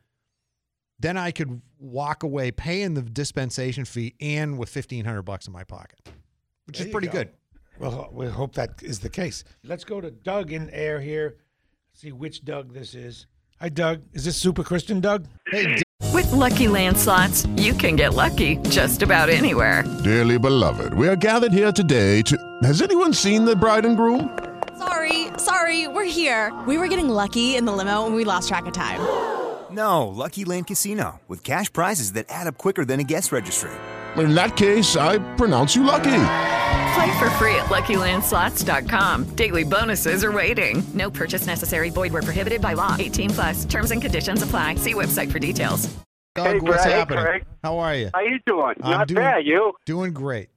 S8: Then I could walk away paying the dispensation fee and with fifteen hundred bucks in my pocket, which
S7: There
S8: is pretty
S7: go.
S8: good.
S7: Well, we hope that is the case. Let's go to Doug in Ayer here. See which Doug this is. Hi, Doug. Is this Super Christian Doug?
S8: Hey,
S12: With Lucky Land slots, you can get lucky just about anywhere.
S13: Dearly beloved, we are gathered here today to. Has anyone seen the bride and groom?
S14: Sorry, sorry, we're here. We were getting lucky in the limo and we lost track of time.
S15: No, Lucky Land Casino, with cash prizes that add up quicker than a guest registry.
S13: In that case, I pronounce you lucky.
S12: Play for free at LuckyLandSlots.com. Daily bonuses are waiting. No purchase necessary. Void where prohibited by law. 18 plus. Terms and conditions apply. See website for details.
S8: Doug,
S16: Hey,
S8: what's
S16: Brad. Hey,
S8: happening?
S16: Craig.
S8: How are you?
S16: How you doing?
S8: I'm
S16: Not
S8: doing-
S16: bad. You?
S8: Doing great.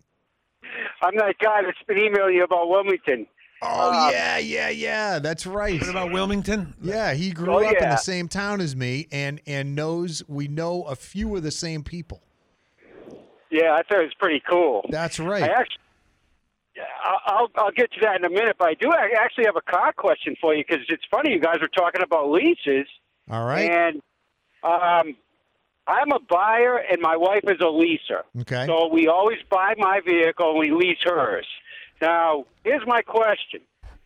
S16: I'm that guy that's been emailing you about Wilmington.
S8: Oh
S16: Uh,
S8: yeah, yeah, yeah. That's right.
S7: What about Wilmington?
S8: Yeah, he grew
S16: Oh,
S8: up in the same town as me, and and knows we know a few of the same people.
S16: Yeah, I thought it was pretty cool.
S8: That's right.
S16: I actually, yeah, I'll, I'll I'll get to that in a minute, but I do actually have a car question for you because it's funny you guys were talking about leases,
S8: All right.
S16: and um, I'm a buyer and my wife is a leaser.
S8: Okay.
S16: So we always buy my vehicle and we lease hers. Now, here's my question.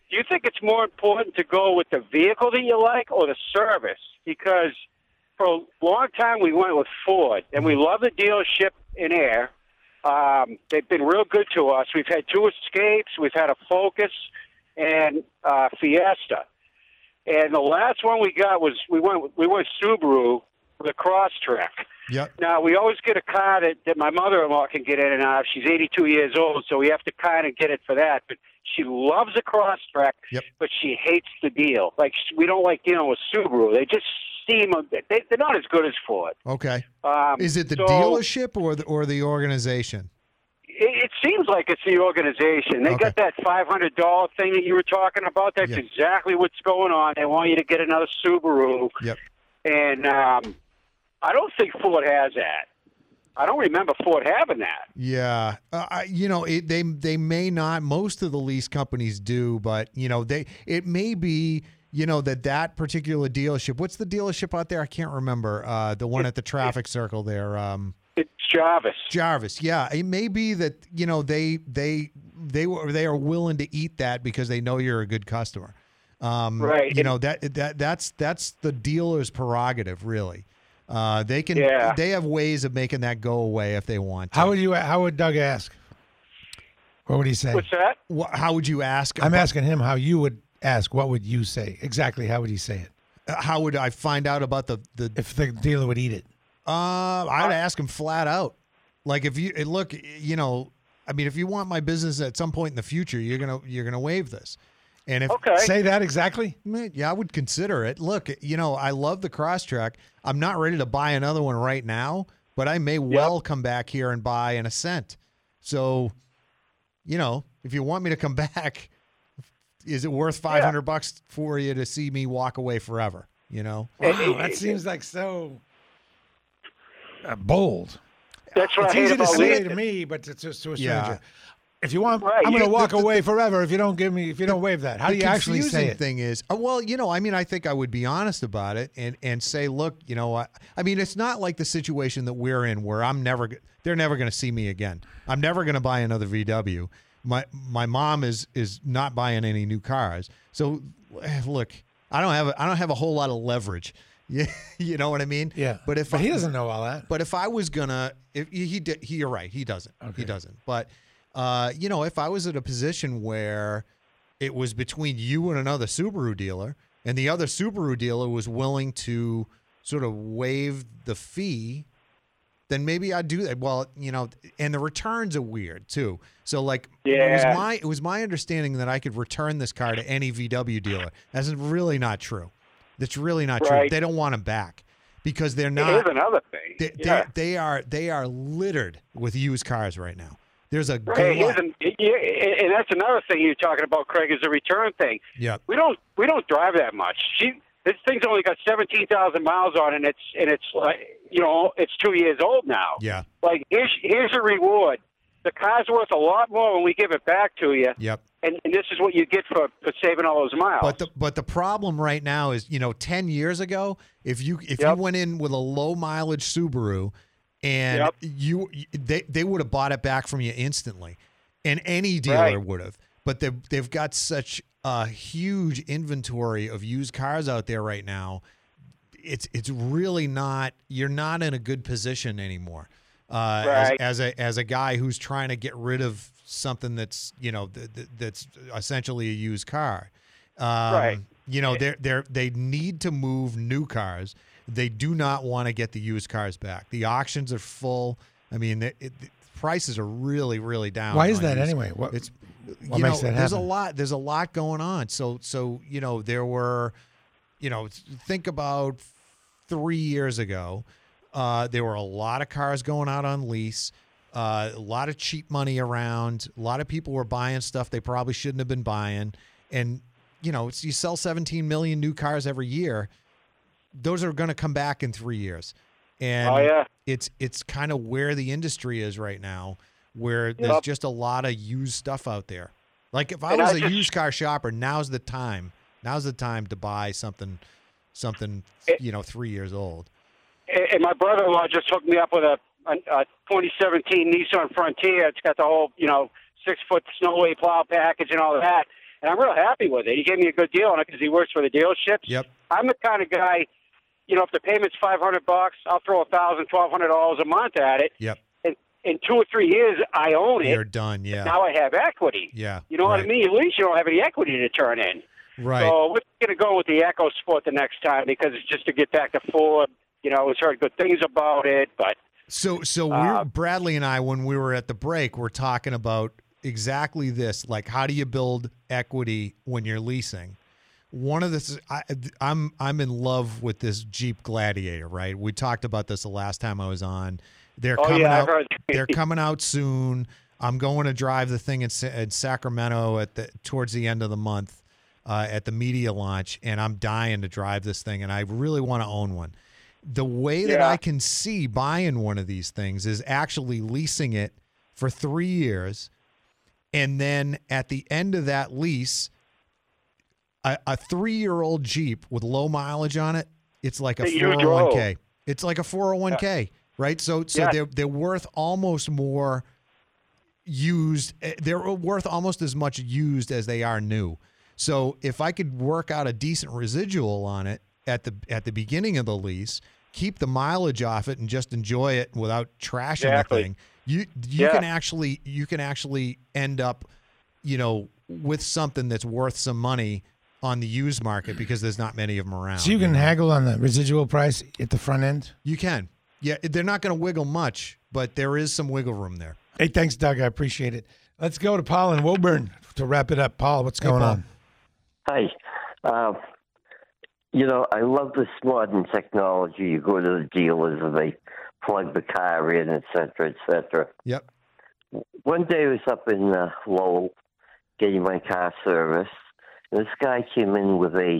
S16: Do you think it's more important to go with the vehicle that you like or the service? Because for a long time we went with Ford, and we love the dealership in Ayer. Um, they've been real good to us. We've had two Escapes, we've had a Focus, and uh, Fiesta. And the last one we got was we went we went Subaru with a Crosstrek.
S8: Yep.
S16: Now we always get a car that, that my mother-in-law can get in and out. of. She's 82 years old, so we have to kind of get it for that. But she loves a Crosstrek,
S8: Yep.
S16: but she hates the deal. Like we don't like dealing with Subaru. They just seem they, they're not as good as Ford.
S8: Okay.
S16: Um,
S8: Is it the
S16: so
S8: dealership or the or the organization?
S16: It, it seems like it's the organization. They got that five hundred dollar thing that you were talking about. That's
S8: Yeah.
S16: exactly what's going on. They want you to get another Subaru.
S8: Yep.
S16: And um, I don't think Ford has that. I don't remember Ford having that.
S8: Yeah, uh, I, you know it, they they may not. Most of the lease companies do, but you know they it may be you know that that particular dealership. What's the dealership out there? I can't remember. Uh, the one at the traffic circle there. Um,
S16: It's Jarvis.
S8: Jarvis. Yeah, it may be that you know they they they were they are willing to eat that because they know you're a good customer. Um,
S16: Right.
S8: You know that that that's that's the dealer's prerogative, really. Uh, they can
S16: Yeah.
S8: they have ways of making that go away if they want. To.
S7: How would you? How would Doug ask? What would he say?
S16: What's that?
S8: Wha- how would you ask?
S7: I'm
S8: about-
S7: asking him how you would ask. What would you say? Exactly. How would he say it?
S8: Uh, How would I find out about the the?
S7: If the dealer would eat it.
S8: Uh, I'd ask him flat out. Like if you look, you know, I mean, if you want my business at some point in the future, you're gonna you're gonna waive this. And if
S16: Okay.
S7: Say that exactly.
S8: Man, yeah, I would consider it. Look, you know, I love the Crosstrek. I'm not ready to buy another one right now, but I may well come back here and buy an Ascent. So, you know, if you want me to come back, is it worth 500 bucks for you to see me walk away forever? You know,
S7: Wow, that seems like so uh, bold.
S16: That's what
S7: it's
S16: I
S7: easy to say
S16: leasing.
S7: to me, but it's just to a
S8: Yeah.
S7: If you want,
S16: Right,
S7: I'm going to walk
S8: the- the-
S7: away forever if you don't give me, if you don't waive that. How do you actually say it?
S8: thing is, uh, well, you know, I mean, I think I would be honest about it and and say, look, you know, I, I mean, it's not like the situation that we're in where I'm never, they're never going to see me again. I'm never going to buy another VW. My my mom is is not buying any new cars. So, eh, look, I don't have a, I don't have a whole lot of leverage. Yeah, you know what I mean.
S7: Yeah.
S8: But if
S7: But
S8: I,
S7: he doesn't know all that.
S8: But if I was gonna, if he, he did, he, you're right. He doesn't. He doesn't. But uh, you know, if I was at a position where it was between you and another Subaru dealer, and the other Subaru dealer was willing to sort of waive the fee, then maybe I'd do that. Well, you know, and the returns are weird too. So like, it
S16: Yeah.
S8: was my it was my understanding that I could return this car to any VW dealer. That's really not true. That's really not true. They don't want them back because they're
S16: Here's
S8: not.
S16: another thing.
S8: They,
S16: yeah.
S8: they, they are they are littered with used cars right now. There's a
S16: Hey,
S8: glut.
S16: an, and that's another thing you're talking about, Craig, is the return thing.
S8: Yeah,
S16: We don't we don't drive that much. She, this thing's only got seventeen thousand miles on it, and it's and it's like you know it's two years old now.
S8: Yeah.
S16: Like here's here's a reward. The car's worth a lot more when we give it back to you.
S8: Yep.
S16: And, and this is what you get for, for saving all those miles.
S8: But the but the problem right now is, you know, ten years ago, if you if you went in with a low mileage Subaru, and
S16: Yep.
S8: you they they would have bought it back from you instantly, and any dealer
S16: Right.
S8: would have. But they they've got such a huge inventory of used cars out there right now. It's it's really not. You're not in a good position anymore. Uh,
S16: Right.
S8: as, as a as a guy who's trying to get rid of something that's you know th- th- that's essentially a used car. Um,
S16: Right.
S8: You know they're they're they need to move new cars. They do not want to get the used cars back. The auctions are full. I mean, the, it, the prices are really really down.
S7: Why is that
S8: used-
S7: anyway? What-
S8: it's
S7: what
S8: you
S7: makes
S8: know,
S7: that
S8: there's a lot there's a lot going on. So so you know there were you know think about three years ago, uh, there were a lot of cars going out on lease, uh, a lot of cheap money around. A lot of people were buying stuff they probably shouldn't have been buying. And, you know, it's, you sell 17 million new cars every year. Those are going to come back in three years. And
S16: Oh, yeah.
S8: it's it's kind of where the industry is right now, where there's just a lot of used stuff out there. Like if I
S16: And
S8: was
S16: I
S8: a
S16: just-
S8: used car shopper, now's the time. Now's the time to buy something, something eh you know, three years old.
S16: and and my brother-in-law just hooked me up with a, a, a 2017 Nissan Frontier. It's got the whole, you know, six-foot Snoway plow package and all that. And I'm real happy with it. He gave me a good deal on it because he works for the dealerships.
S8: Yep.
S16: I'm the kind of guy, you know, if the payment's 500 bucks, I'll throw a thousand, twelve hundred dollars a month at it.
S8: Yep.
S16: And in two or three years, I own it.
S8: You're done. Yeah.
S16: Now I have equity.
S8: Yeah.
S16: You know what I mean? At least you don't have any equity to turn in.
S8: Right.
S16: So we're going to go with the Echo Sport the next time because it's just to get back to Ford. You know, we've heard good things about it, but
S8: So so we're,
S16: Uh,
S8: Bradley and I when we were at the break, we're talking about exactly this. Like, how do you build equity when you're leasing? One of this, I, I'm I'm in love with this Jeep Gladiator. Right? We talked about this the last time I was on. They're
S16: Oh,
S8: coming
S16: yeah,
S8: out. they're coming out soon. I'm going to drive the thing in, in Sacramento at the towards the end of the month uh, at the media launch, and I'm dying to drive this thing, and I really want to own one. The way that
S16: Yeah.
S8: I can see buying one of these things is actually leasing it for three years, and then at the end of that lease, a, a three-year-old Jeep with low mileage on it, it's like a 401k. It's like a 401k, right? So so
S16: Yeah.
S8: they're they're worth almost more used. eh, They're worth almost as much used as they are new. So if I could work out a decent residual on it at the at the beginning of the lease, keep the mileage off it, and just enjoy it without trashing
S16: Exactly.
S8: the thing, you you
S16: Yeah.
S8: can actually you can actually end up, you know, with something that's worth some money on the used market because there's not many of them around.
S7: So you can haggle on the residual price at the front end.
S8: You can. Yeah, they're not going to wiggle much, but there is some wiggle room there.
S7: Hey, thanks, Doug. I appreciate it. Let's go to Paul and Woburn to wrap it up. Paul, what's
S8: Hey,
S7: going
S8: Paul.
S7: on?
S17: Hi. Uh, you know, I love this modern technology. You go to the dealers and they plug the car in, et cetera, et cetera.
S8: Yep.
S17: One day I was up in uh, Lowell getting my car serviced, and this guy came in with a,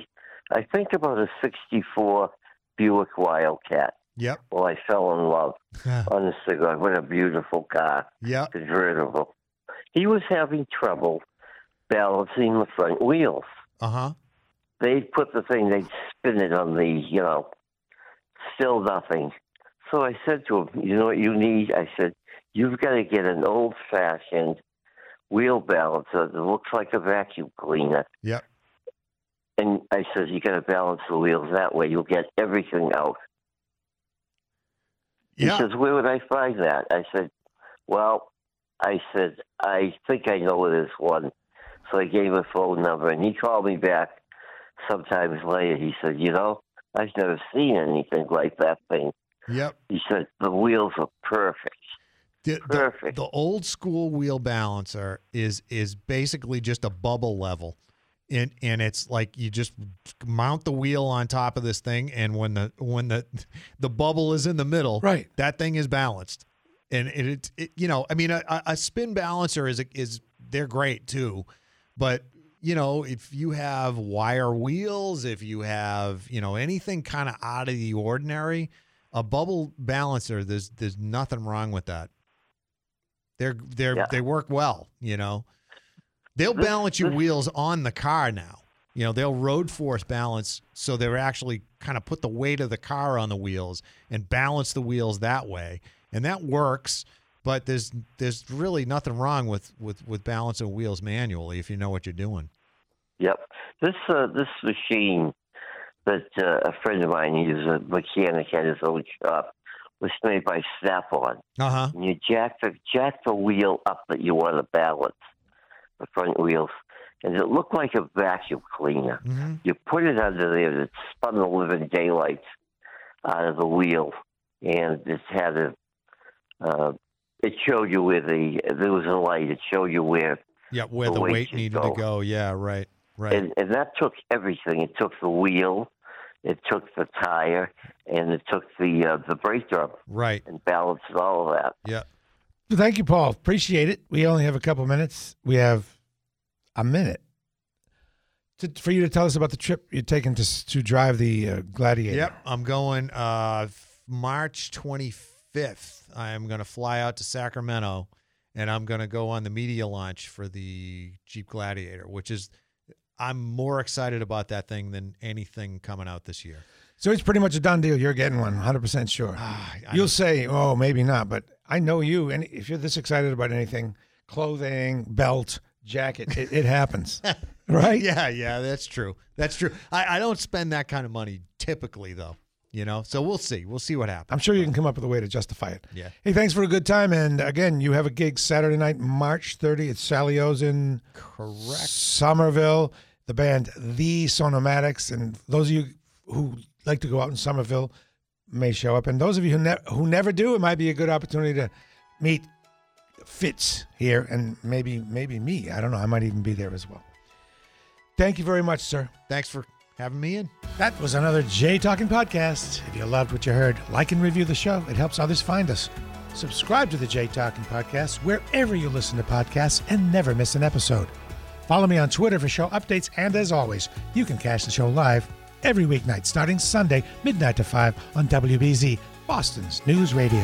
S17: I think about a 64 Buick Wildcat.
S8: Yep.
S17: Well, I fell in love. Honest to God, what a beautiful car.
S8: Yep.
S17: Convertible. He was having trouble balancing the front wheels
S8: Uh huh.
S17: they'd put the thing, they'd spin it on the, you know, still nothing. So I said to him, you know what you need? I said, you've got to get an old fashioned wheel balancer that looks like a vacuum cleaner.
S8: Yep.
S17: And I said, you got to balance the wheels that way. You'll get everything out. He says, where would I find that? I said, well, I said, I think I know there's one. So I gave him a phone number, and he called me back sometimes later. He said, you know, I've never seen anything like that thing.
S8: Yep.
S17: He said, the wheels are perfect.
S8: The, the, the old school wheel balancer is is basically just a bubble level. And, and it's like you just mount the wheel on top of this thing, and when the when the the bubble is in the middle,
S7: right,
S8: that thing is balanced. And it, it, it you know, I mean, a, a- a spin balancer is is they're great too, but you know, if you have wire wheels, if you have you know anything kind of out of the ordinary, a bubble balancer, there's there's nothing wrong with that. They're they're they work well, you know. They'll balance your wheels on the car now. You know, they'll road force balance so they're actually kind of put the weight of the car on the wheels and balance the wheels that way. And that works, but there's there's really nothing wrong with with with balancing wheels manually if you know what you're doing.
S17: Yep. This uh, this machine that uh, a friend of mine, he's a mechanic at his own shop, was made by Snap-on.
S8: Uh-huh.
S17: And you jack the jack the wheel up that you want to balance the front wheels, and it looked like a vacuum cleaner.
S8: Mm-hmm.
S17: You put it under there, it spun the living daylights out of the wheel, and it had a. Uh, it showed you where the there was a light. It showed you where
S8: Yeah, where
S17: The
S8: the,
S17: weight
S8: weight needed
S17: go.
S8: to go. Yeah, right. Right.
S17: and, and that took everything. It took the wheel, it took the tire, and it took the uh, the brake drum,
S8: right,
S17: and balanced all of that.
S8: Yeah.
S7: Thank you, Paul. Appreciate it. We only have a couple minutes. We have a minute to, for you to tell us about the trip you're taking to to drive the uh, Gladiator.
S8: Yep, I'm going uh, March 25th. I am going to fly out to Sacramento, and I'm going to go on the media launch for the Jeep Gladiator, which is I'm more excited about that thing than anything coming out this year.
S7: So it's pretty much a done deal. You're getting one, 100% sure. Ah, You'll say, oh, maybe not, but I know you. And if you're this excited about anything, clothing, belt, jacket, it, it happens. right?
S8: Yeah, yeah, that's true. That's true. I, I don't spend that kind of money typically, though. You know, so we'll see. We'll see what happens.
S7: I'm sure you can come up with a way to justify it.
S8: Yeah.
S7: Hey, thanks for a good time. And again, you have a gig Saturday night, March 30th. It's Sally O's in
S8: Correct.
S7: Somerville. The band The Sonomatics. And those of you who like to go out in Somerville may show up. And those of you who, ne- who never do, it might be a good opportunity to meet Fitz here and maybe maybe me. I don't know. I might even be there as well. Thank you very much, sir.
S8: Thanks for having me in.
S7: That was another Jay Talking Podcast. If you loved what you heard, like and review the show. It helps others find us. Subscribe to the Jay Talking Podcast wherever you listen to podcasts and never miss an episode. Follow me on Twitter for show updates, and as always, you can catch the show live every weeknight starting Sunday, midnight to 5 on WBZ, Boston's News Radio.